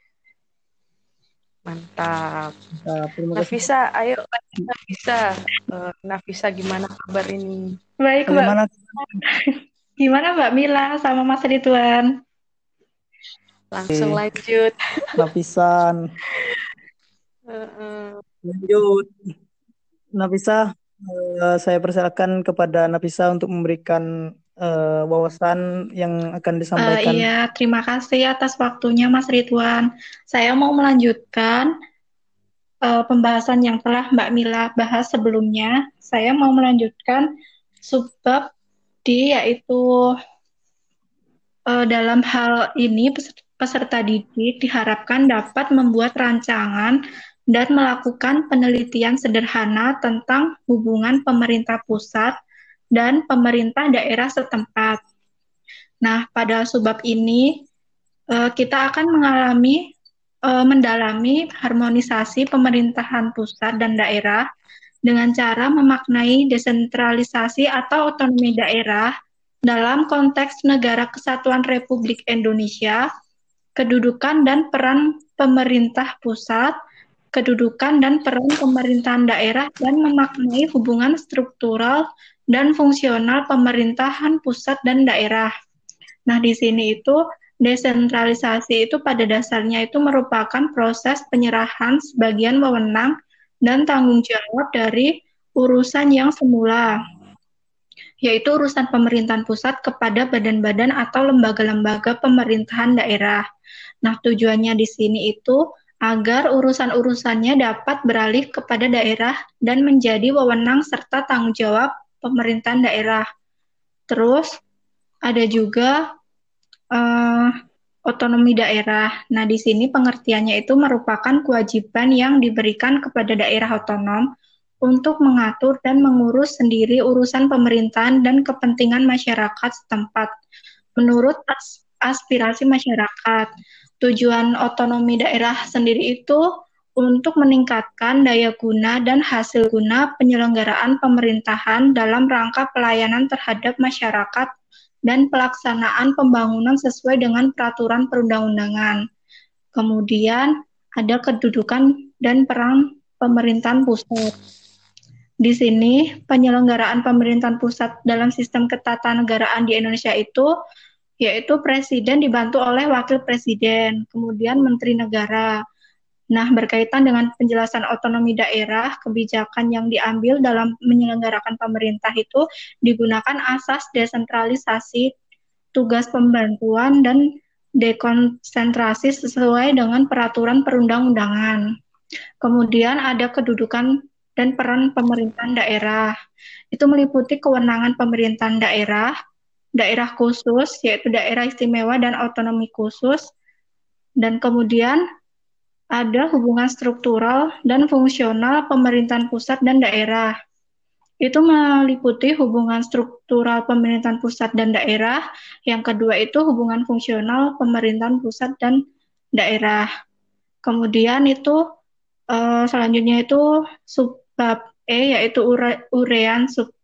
Mantap. Mantap. Terima Nafisa, ayo Nafisa. Uh, Nafisa gimana kabar ini? Baik, Mbak. Gimana? (laughs) gimana Mbak Mila sama Mas Ridwan? Langsung Oke. lanjut. Nafisan. Lanjut. Nafisa, uh, saya persilakan kepada Nafisa untuk memberikan uh, wawasan yang akan disampaikan. Uh, iya, terima kasih atas waktunya Mas Ridwan. Saya mau melanjutkan uh, pembahasan yang telah Mbak Mila bahas sebelumnya. Saya mau melanjutkan subbab di yaitu uh, dalam hal ini peserta didik diharapkan dapat membuat rancangan dan melakukan penelitian sederhana tentang hubungan pemerintah pusat dan pemerintah daerah setempat. Nah, pada sebab ini uh, kita akan mengalami uh, mendalami harmonisasi pemerintahan pusat dan daerah dengan cara memaknai desentralisasi atau otonomi daerah dalam konteks negara kesatuan Republik Indonesia, kedudukan dan peran pemerintah pusat, kedudukan dan peran pemerintahan daerah dan memaknai hubungan struktural dan fungsional pemerintahan pusat dan daerah. Nah, di sini itu desentralisasi itu pada dasarnya itu merupakan proses penyerahan sebagian wewenang dan tanggung jawab dari urusan yang semula, yaitu urusan pemerintahan pusat kepada badan-badan atau lembaga-lembaga pemerintahan daerah. Nah, tujuannya di sini itu agar urusan-urusannya dapat beralih kepada daerah dan menjadi wewenang serta tanggung jawab pemerintahan daerah. Terus ada juga uh, otonomi daerah. Nah, di sini pengertiannya itu merupakan kewajiban yang diberikan kepada daerah otonom untuk mengatur dan mengurus sendiri urusan pemerintahan dan kepentingan masyarakat setempat menurut aspirasi masyarakat. Tujuan otonomi daerah sendiri itu untuk meningkatkan daya guna dan hasil guna penyelenggaraan pemerintahan dalam rangka pelayanan terhadap masyarakat dan pelaksanaan pembangunan sesuai dengan peraturan perundang-undangan. Kemudian ada kedudukan dan peran pemerintahan pusat. Di sini penyelenggaraan pemerintahan pusat dalam sistem ketatanegaraan di Indonesia itu yaitu presiden dibantu oleh wakil presiden, kemudian menteri negara. Nah, berkaitan dengan penjelasan otonomi daerah, kebijakan yang diambil dalam menyelenggarakan pemerintah itu digunakan asas desentralisasi, tugas pembantuan, dan dekonsentrasi sesuai dengan peraturan perundang-undangan. Kemudian ada kedudukan dan peran pemerintahan daerah. Itu meliputi kewenangan pemerintahan daerah, daerah khusus, yaitu daerah istimewa dan otonomi khusus, dan kemudian ada hubungan struktural dan fungsional pemerintahan pusat dan daerah. Itu meliputi hubungan struktural pemerintahan pusat dan daerah. Yang kedua itu hubungan fungsional pemerintahan pusat dan daerah. Kemudian itu uh, selanjutnya itu subbab E yaitu ure, urean sub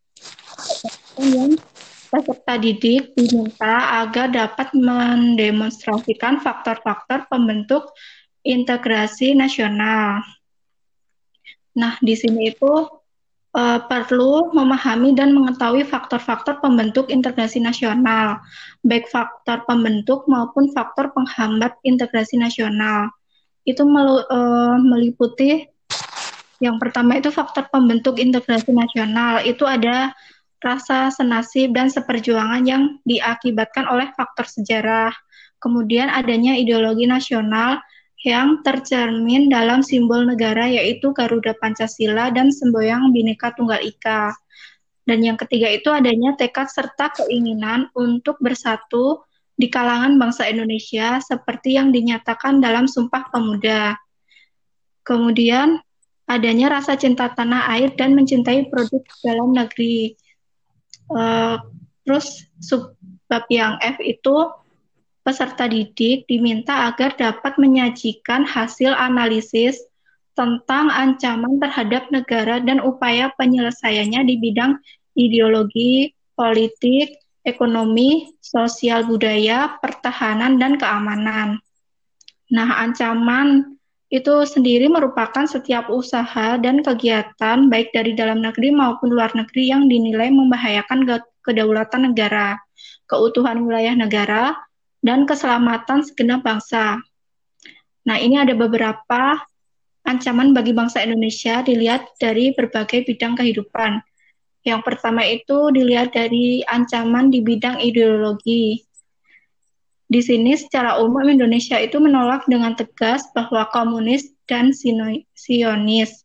peserta didik diminta agar dapat mendemonstrasikan faktor-faktor pembentuk integrasi nasional. Nah, di sini itu uh, perlu memahami dan mengetahui faktor-faktor pembentuk integrasi nasional, baik faktor pembentuk maupun faktor penghambat integrasi nasional. Itu melu, uh, meliputi yang pertama itu faktor pembentuk integrasi nasional. Itu ada rasa senasib dan seperjuangan yang diakibatkan oleh faktor sejarah. Kemudian adanya ideologi nasional yang tercermin dalam simbol negara yaitu Garuda Pancasila dan semboyang Bhinneka Tunggal Ika. Dan yang ketiga itu adanya tekad serta keinginan untuk bersatu di kalangan bangsa Indonesia seperti yang dinyatakan dalam Sumpah Pemuda. Kemudian adanya rasa cinta tanah air dan mencintai produk dalam negeri Uh, terus subbab yang F itu peserta didik diminta agar dapat menyajikan hasil analisis tentang ancaman terhadap negara dan upaya penyelesaiannya di bidang ideologi, politik, ekonomi, sosial budaya, pertahanan, dan keamanan. Nah, ancaman itu sendiri merupakan setiap usaha dan kegiatan baik dari dalam negeri maupun luar negeri yang dinilai membahayakan kedaulatan negara, keutuhan wilayah negara, dan keselamatan segenap bangsa. Nah, ini ada beberapa ancaman bagi bangsa Indonesia dilihat dari berbagai bidang kehidupan. Yang pertama itu dilihat dari ancaman di bidang ideologi, di sini secara umum Indonesia itu menolak dengan tegas bahwa komunis dan sionis.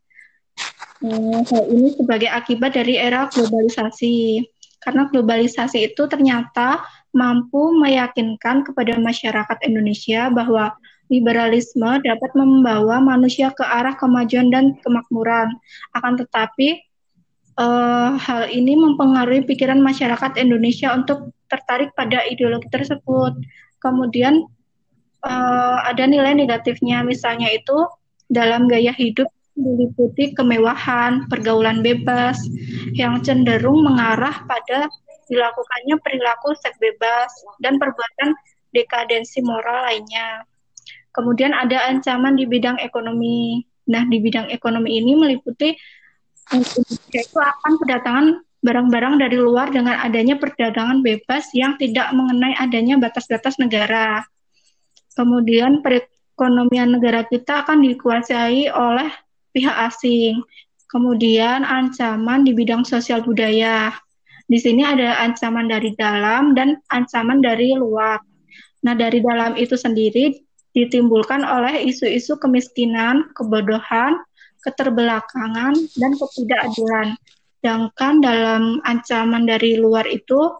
Eh, hal ini sebagai akibat dari era globalisasi. Karena globalisasi itu ternyata mampu meyakinkan kepada masyarakat Indonesia bahwa liberalisme dapat membawa manusia ke arah kemajuan dan kemakmuran. Akan tetapi uh, hal ini mempengaruhi pikiran masyarakat Indonesia untuk tertarik pada ideologi tersebut. Kemudian uh, ada nilai negatifnya, misalnya itu dalam gaya hidup diliputi kemewahan, pergaulan bebas, yang cenderung mengarah pada dilakukannya perilaku seks bebas dan perbuatan dekadensi moral lainnya. Kemudian ada ancaman di bidang ekonomi. Nah, di bidang ekonomi ini meliputi Indonesia itu akan kedatangan barang-barang dari luar dengan adanya perdagangan bebas yang tidak mengenai adanya batas-batas negara. Kemudian perekonomian negara kita akan dikuasai oleh pihak asing. Kemudian ancaman di bidang sosial budaya. Di sini ada ancaman dari dalam dan ancaman dari luar. Nah, dari dalam itu sendiri ditimbulkan oleh isu-isu kemiskinan, kebodohan, keterbelakangan, dan ketidakadilan. Sedangkan dalam ancaman dari luar itu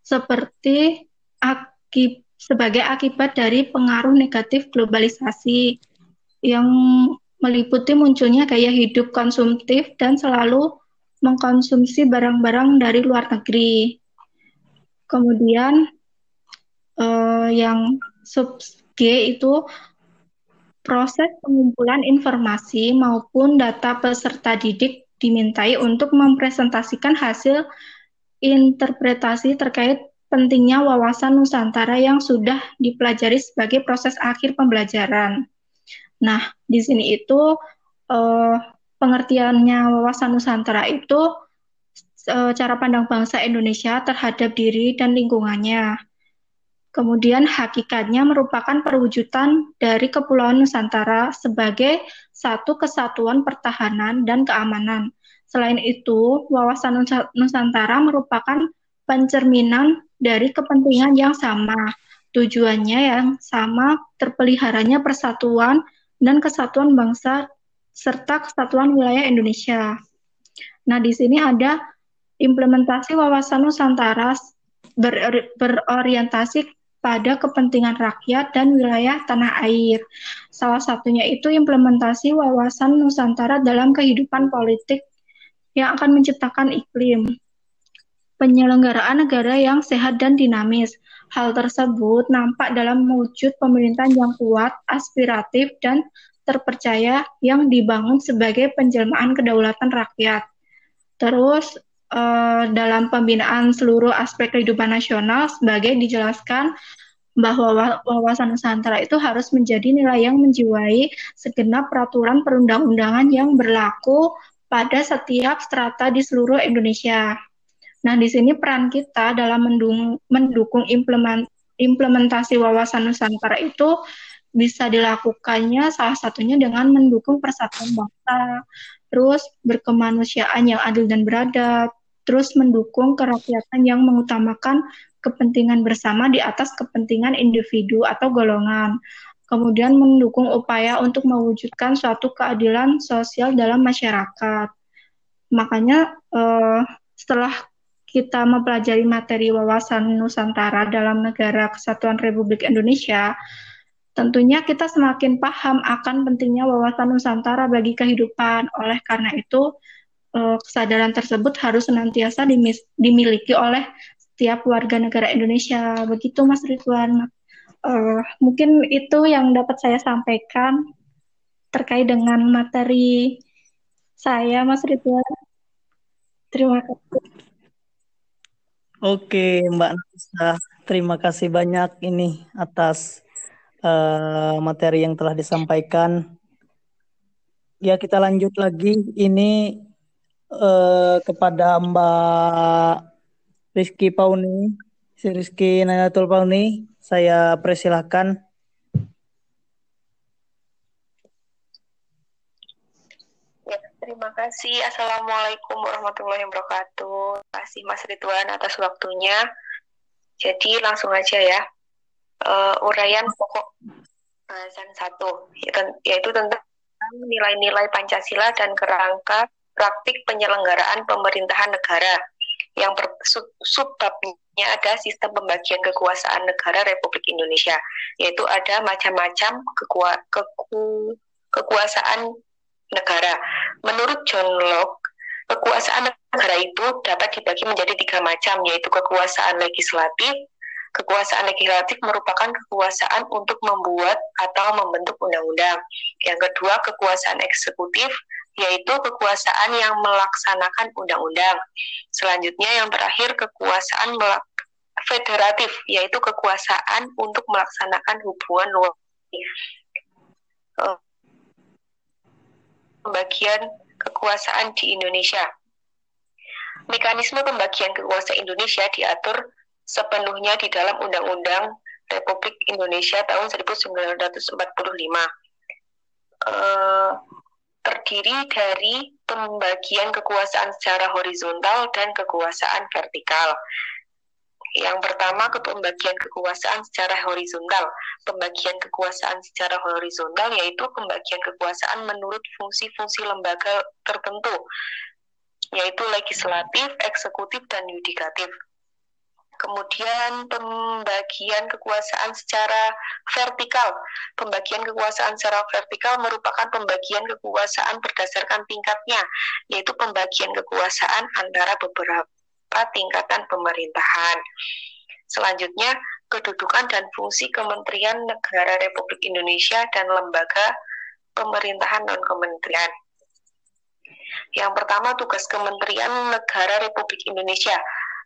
seperti akib, sebagai akibat dari pengaruh negatif globalisasi yang meliputi munculnya gaya hidup konsumtif dan selalu mengkonsumsi barang-barang dari luar negeri. Kemudian eh, yang sub G itu proses pengumpulan informasi maupun data peserta didik dimintai untuk mempresentasikan hasil interpretasi terkait pentingnya wawasan Nusantara yang sudah dipelajari sebagai proses akhir pembelajaran. Nah, di sini itu eh, pengertiannya wawasan Nusantara itu eh, cara pandang bangsa Indonesia terhadap diri dan lingkungannya. Kemudian hakikatnya merupakan perwujudan dari Kepulauan Nusantara sebagai satu kesatuan pertahanan dan keamanan. Selain itu, wawasan Nusantara merupakan pencerminan dari kepentingan yang sama, tujuannya yang sama, terpeliharanya persatuan dan kesatuan bangsa serta kesatuan wilayah Indonesia. Nah, di sini ada implementasi wawasan Nusantara ber berorientasi pada kepentingan rakyat dan wilayah tanah air. Salah satunya itu implementasi wawasan Nusantara dalam kehidupan politik yang akan menciptakan iklim penyelenggaraan negara yang sehat dan dinamis. Hal tersebut nampak dalam mewujud pemerintahan yang kuat, aspiratif, dan terpercaya yang dibangun sebagai penjelmaan kedaulatan rakyat. Terus, uh, dalam pembinaan seluruh aspek kehidupan nasional sebagai dijelaskan bahwa wawasan Nusantara itu harus menjadi nilai yang menjiwai segenap peraturan perundang-undangan yang berlaku pada setiap strata di seluruh Indonesia. Nah, di sini peran kita dalam mendukung implement, implementasi wawasan Nusantara itu bisa dilakukannya salah satunya dengan mendukung persatuan bangsa, terus berkemanusiaan yang adil dan beradab, terus mendukung kerakyatan yang mengutamakan kepentingan bersama di atas kepentingan individu atau golongan. Kemudian mendukung upaya untuk mewujudkan suatu keadilan sosial dalam masyarakat. Makanya eh, setelah kita mempelajari materi wawasan Nusantara dalam negara Kesatuan Republik Indonesia, tentunya kita semakin paham akan pentingnya wawasan Nusantara bagi kehidupan. Oleh karena itu, uh, kesadaran tersebut harus senantiasa dimiliki oleh setiap warga negara Indonesia. Begitu Mas Ridwan. Uh, mungkin itu yang dapat saya sampaikan terkait dengan materi saya Mas Ridwan. Terima kasih. Oke, Mbak Nasa, terima kasih banyak ini atas uh, materi yang telah disampaikan. Ya, kita lanjut lagi. Ini uh, kepada Mbak Rizky Pauni, si Rizky Nayatul Pauni, saya persilahkan. Ya, terima kasih. Assalamualaikum warahmatullahi wabarakatuh. Terima kasih Mas Ridwan atas waktunya. Jadi langsung aja ya. Uh, uraian pokok bahasan satu, yaitu tentang nilai-nilai Pancasila dan kerangka praktik penyelenggaraan pemerintahan negara yang sub, subbabnya ada sistem pembagian kekuasaan negara Republik Indonesia, yaitu ada macam-macam kekua, keku, kekuasaan negara. Menurut John Locke, kekuasaan negara itu dapat dibagi menjadi tiga macam, yaitu kekuasaan legislatif, Kekuasaan legislatif merupakan kekuasaan untuk membuat atau membentuk undang-undang. Yang kedua, kekuasaan eksekutif yaitu kekuasaan yang melaksanakan undang-undang. Selanjutnya yang terakhir kekuasaan federatif yaitu kekuasaan untuk melaksanakan hubungan luar pembagian kekuasaan di Indonesia. Mekanisme pembagian kekuasaan Indonesia diatur sepenuhnya di dalam Undang-Undang Republik Indonesia tahun 1945. Uh, terdiri dari pembagian kekuasaan secara horizontal dan kekuasaan vertikal. Yang pertama, pembagian kekuasaan secara horizontal. Pembagian kekuasaan secara horizontal yaitu pembagian kekuasaan menurut fungsi-fungsi lembaga tertentu, yaitu legislatif, eksekutif, dan yudikatif. Kemudian pembagian kekuasaan secara vertikal. Pembagian kekuasaan secara vertikal merupakan pembagian kekuasaan berdasarkan tingkatnya, yaitu pembagian kekuasaan antara beberapa tingkatan pemerintahan. Selanjutnya, kedudukan dan fungsi Kementerian Negara Republik Indonesia dan lembaga pemerintahan non-kementerian. Yang pertama, tugas Kementerian Negara Republik Indonesia.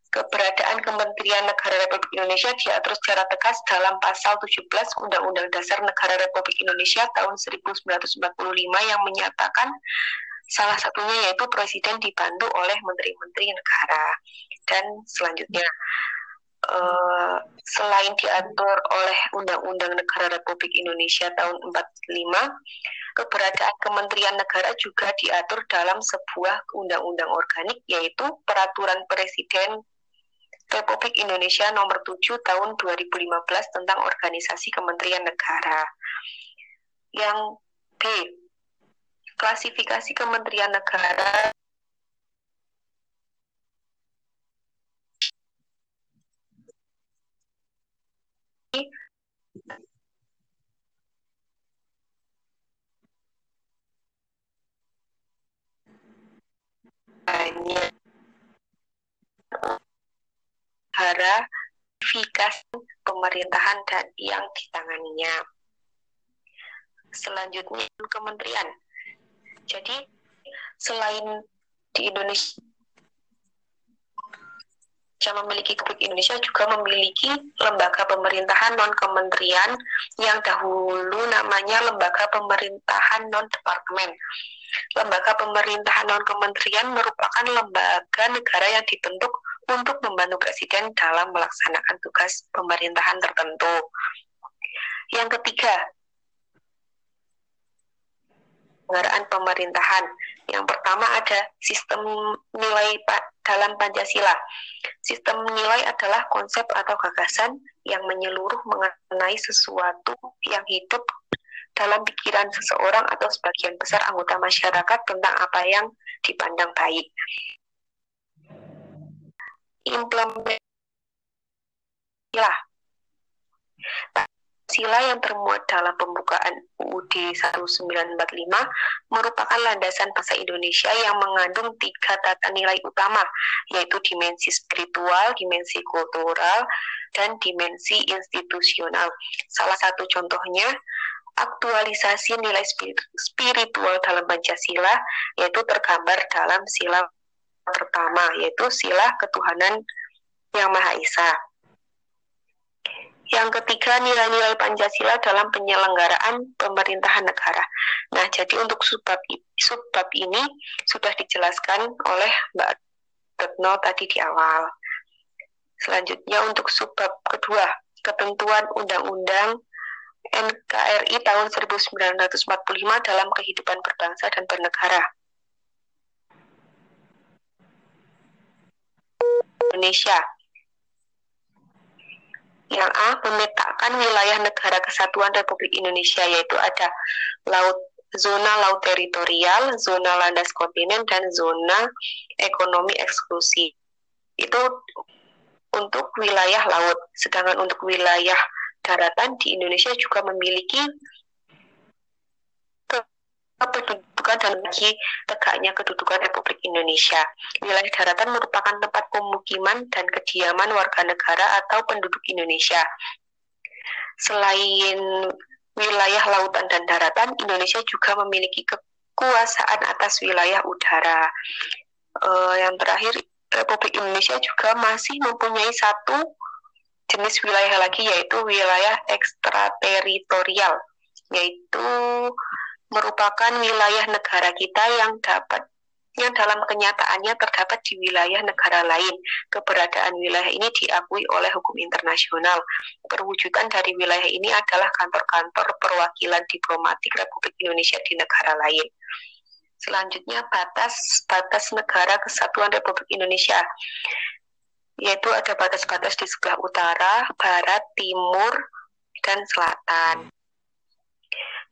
Keberadaan Kementerian Negara Republik Indonesia diatur secara tegas dalam pasal 17 Undang-Undang Dasar Negara Republik Indonesia tahun 1945 yang menyatakan Salah satunya yaitu presiden dibantu oleh menteri-menteri negara. Dan selanjutnya, uh, selain diatur oleh Undang-Undang Negara Republik Indonesia tahun 45, keberadaan Kementerian Negara juga diatur dalam sebuah undang-undang organik yaitu Peraturan Presiden Republik Indonesia nomor 7 tahun 2015 tentang organisasi Kementerian Negara. Yang B, klasifikasi Kementerian Negara banyak negara pemerintahan dan yang ditanganinya. Selanjutnya kementerian jadi selain di Indonesia memiliki Republik Indonesia juga memiliki lembaga pemerintahan non kementerian yang dahulu namanya lembaga pemerintahan non departemen. Lembaga pemerintahan non kementerian merupakan lembaga negara yang dibentuk untuk membantu presiden dalam melaksanakan tugas pemerintahan tertentu. Yang ketiga, penyelenggaraan pemerintahan. Yang pertama ada sistem nilai dalam Pancasila. Sistem nilai adalah konsep atau gagasan yang menyeluruh mengenai sesuatu yang hidup dalam pikiran seseorang atau sebagian besar anggota masyarakat tentang apa yang dipandang baik. Implementasi Sila yang termuat dalam pembukaan UUD 1945 merupakan landasan bahasa Indonesia yang mengandung tiga tata nilai utama, yaitu dimensi spiritual, dimensi kultural, dan dimensi institusional. Salah satu contohnya, aktualisasi nilai spiritual dalam Pancasila, yaitu tergambar dalam sila pertama, yaitu sila ketuhanan yang Maha Esa. Yang ketiga, nilai-nilai Pancasila dalam penyelenggaraan pemerintahan negara. Nah, jadi untuk subbab, subbab ini sudah dijelaskan oleh Mbak Retno tadi di awal. Selanjutnya untuk subbab kedua, ketentuan Undang-Undang NKRI tahun 1945 dalam kehidupan berbangsa dan bernegara. Indonesia yang A memetakan wilayah negara kesatuan Republik Indonesia yaitu ada laut zona laut teritorial, zona landas kontinen dan zona ekonomi eksklusif. Itu untuk wilayah laut. Sedangkan untuk wilayah daratan di Indonesia juga memiliki kedudukan dan bagi tegaknya kedudukan Republik Indonesia. Wilayah daratan merupakan tempat pemukiman dan kediaman warga negara atau penduduk Indonesia. Selain wilayah lautan dan daratan, Indonesia juga memiliki kekuasaan atas wilayah udara. Uh, yang terakhir, Republik Indonesia juga masih mempunyai satu jenis wilayah lagi yaitu wilayah ekstrateritorial, yaitu merupakan wilayah negara kita yang dapat yang dalam kenyataannya terdapat di wilayah negara lain. Keberadaan wilayah ini diakui oleh hukum internasional. Perwujudan dari wilayah ini adalah kantor-kantor perwakilan diplomatik Republik Indonesia di negara lain. Selanjutnya batas batas negara kesatuan Republik Indonesia yaitu ada batas-batas di sebelah utara, barat, timur, dan selatan.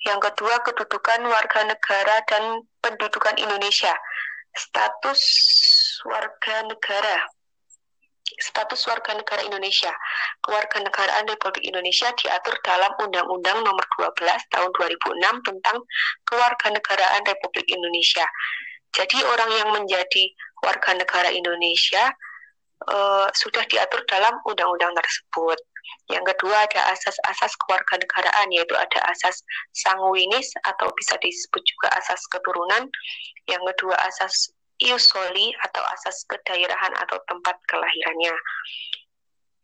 Yang kedua, kedudukan warga negara dan pendudukan Indonesia. Status warga negara. Status warga negara Indonesia. Kewarganegaraan Republik Indonesia diatur dalam Undang-Undang Nomor 12 Tahun 2006 tentang Kewarganegaraan Republik Indonesia. Jadi orang yang menjadi warga negara Indonesia uh, sudah diatur dalam undang-undang tersebut. Yang kedua ada asas-asas kewarganegaraan yaitu ada asas sanguinis atau bisa disebut juga asas keturunan. Yang kedua asas iusoli atau asas kedaerahan atau tempat kelahirannya.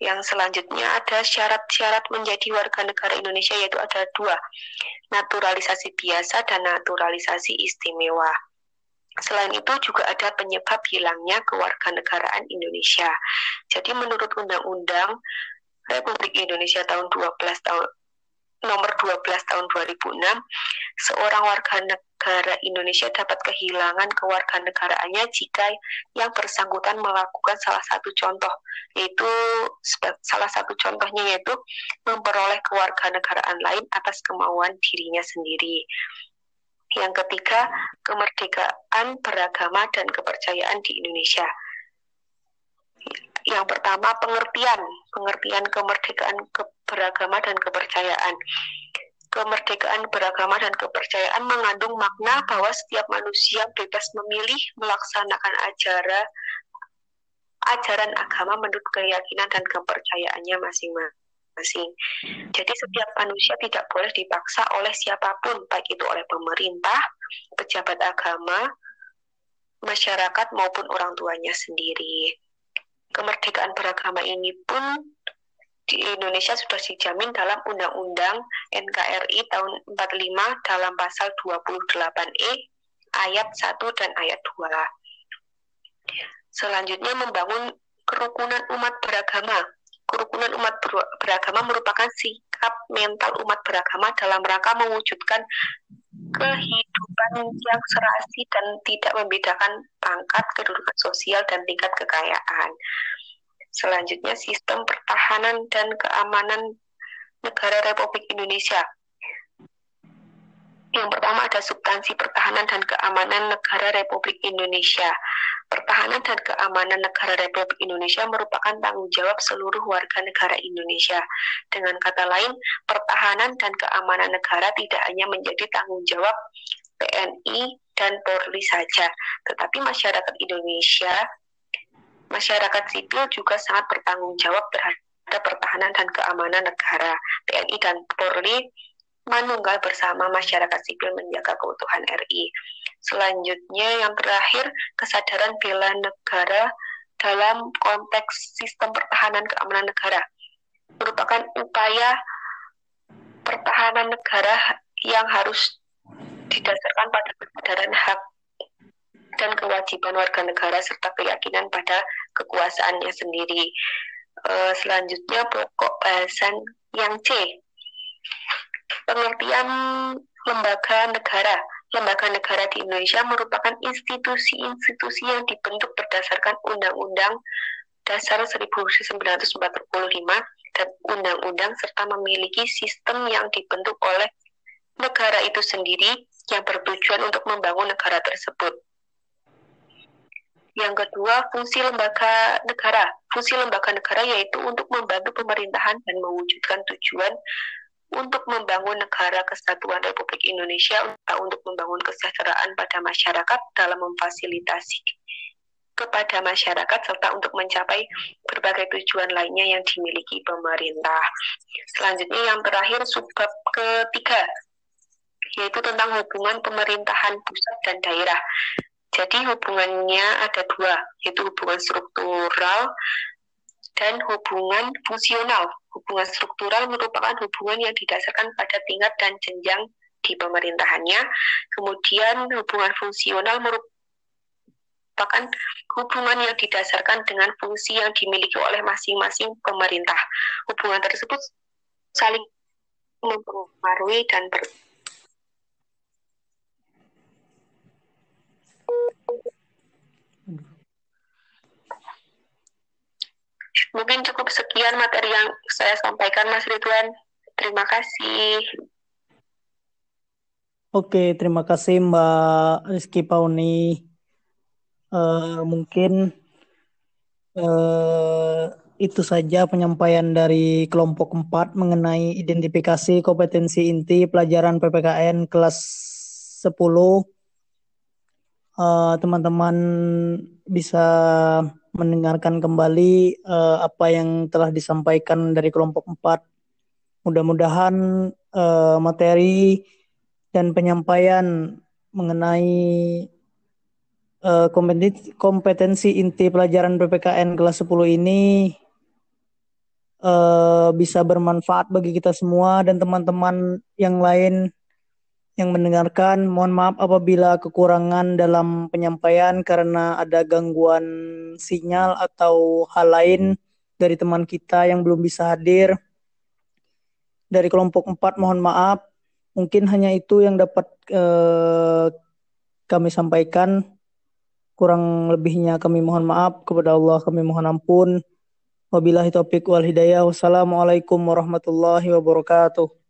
Yang selanjutnya ada syarat-syarat menjadi warga negara Indonesia yaitu ada dua, naturalisasi biasa dan naturalisasi istimewa. Selain itu juga ada penyebab hilangnya kewarganegaraan Indonesia. Jadi menurut Undang-Undang Republik Indonesia tahun 12 tahun nomor 12 tahun 2006, seorang warga negara Indonesia dapat kehilangan kewarganegaraannya jika yang bersangkutan melakukan salah satu contoh, yaitu salah satu contohnya yaitu memperoleh kewarganegaraan lain atas kemauan dirinya sendiri. Yang ketiga, kemerdekaan beragama dan kepercayaan di Indonesia. Yang pertama, pengertian, pengertian kemerdekaan beragama dan kepercayaan. Kemerdekaan beragama dan kepercayaan mengandung makna bahwa setiap manusia bebas memilih melaksanakan ajaran ajaran agama menurut keyakinan dan kepercayaannya masing-masing masing. Jadi setiap manusia tidak boleh dipaksa oleh siapa pun, baik itu oleh pemerintah, pejabat agama, masyarakat maupun orang tuanya sendiri. Kemerdekaan beragama ini pun di Indonesia sudah dijamin dalam Undang-Undang NKRI tahun 45 dalam pasal 28E ayat 1 dan ayat 2. Selanjutnya membangun kerukunan umat beragama kerukunan umat beragama merupakan sikap mental umat beragama dalam rangka mewujudkan kehidupan yang serasi dan tidak membedakan pangkat, kedudukan sosial, dan tingkat kekayaan. Selanjutnya, sistem pertahanan dan keamanan negara Republik Indonesia yang pertama ada substansi pertahanan dan keamanan negara Republik Indonesia. Pertahanan dan keamanan negara Republik Indonesia merupakan tanggung jawab seluruh warga negara Indonesia. Dengan kata lain, pertahanan dan keamanan negara tidak hanya menjadi tanggung jawab TNI dan Polri saja, tetapi masyarakat Indonesia, masyarakat sipil juga sangat bertanggung jawab terhadap pertahanan dan keamanan negara. TNI dan Polri manunggal bersama masyarakat sipil menjaga keutuhan RI. Selanjutnya yang terakhir kesadaran bela negara dalam konteks sistem pertahanan keamanan negara merupakan upaya pertahanan negara yang harus didasarkan pada kesadaran hak dan kewajiban warga negara serta keyakinan pada kekuasaannya sendiri. Uh, selanjutnya pokok bahasan yang C pengertian lembaga negara. Lembaga negara di Indonesia merupakan institusi-institusi yang dibentuk berdasarkan Undang-Undang Dasar 1945 dan undang-undang serta memiliki sistem yang dibentuk oleh negara itu sendiri yang bertujuan untuk membangun negara tersebut. Yang kedua, fungsi lembaga negara. Fungsi lembaga negara yaitu untuk membantu pemerintahan dan mewujudkan tujuan untuk membangun negara kesatuan Republik Indonesia untuk membangun kesejahteraan pada masyarakat dalam memfasilitasi kepada masyarakat serta untuk mencapai berbagai tujuan lainnya yang dimiliki pemerintah. Selanjutnya yang terakhir subbab ketiga yaitu tentang hubungan pemerintahan pusat dan daerah. Jadi hubungannya ada dua, yaitu hubungan struktural dan hubungan fungsional. Hubungan struktural merupakan hubungan yang didasarkan pada tingkat dan jenjang di pemerintahannya. Kemudian hubungan fungsional merupakan hubungan yang didasarkan dengan fungsi yang dimiliki oleh masing-masing pemerintah. Hubungan tersebut saling mempengaruhi dan ber Mungkin cukup sekian materi yang saya sampaikan, Mas Ridwan. Terima kasih. Oke, terima kasih Mbak Rizky Pauni. Uh, mungkin uh, itu saja penyampaian dari kelompok 4 mengenai identifikasi kompetensi inti pelajaran PPKN kelas 10. Uh, teman-teman bisa mendengarkan kembali uh, apa yang telah disampaikan dari kelompok 4. Mudah-mudahan uh, materi dan penyampaian mengenai uh, kompetensi, inti pelajaran PPKN kelas 10 ini uh, bisa bermanfaat bagi kita semua dan teman-teman yang lain yang mendengarkan. Mohon maaf apabila kekurangan dalam penyampaian karena ada gangguan sinyal atau hal lain dari teman kita yang belum bisa hadir. Dari kelompok 4 mohon maaf. Mungkin hanya itu yang dapat eh, kami sampaikan. Kurang lebihnya kami mohon maaf kepada Allah kami mohon ampun. Wabillahi taufiq wal hidayah. Wassalamualaikum warahmatullahi wabarakatuh.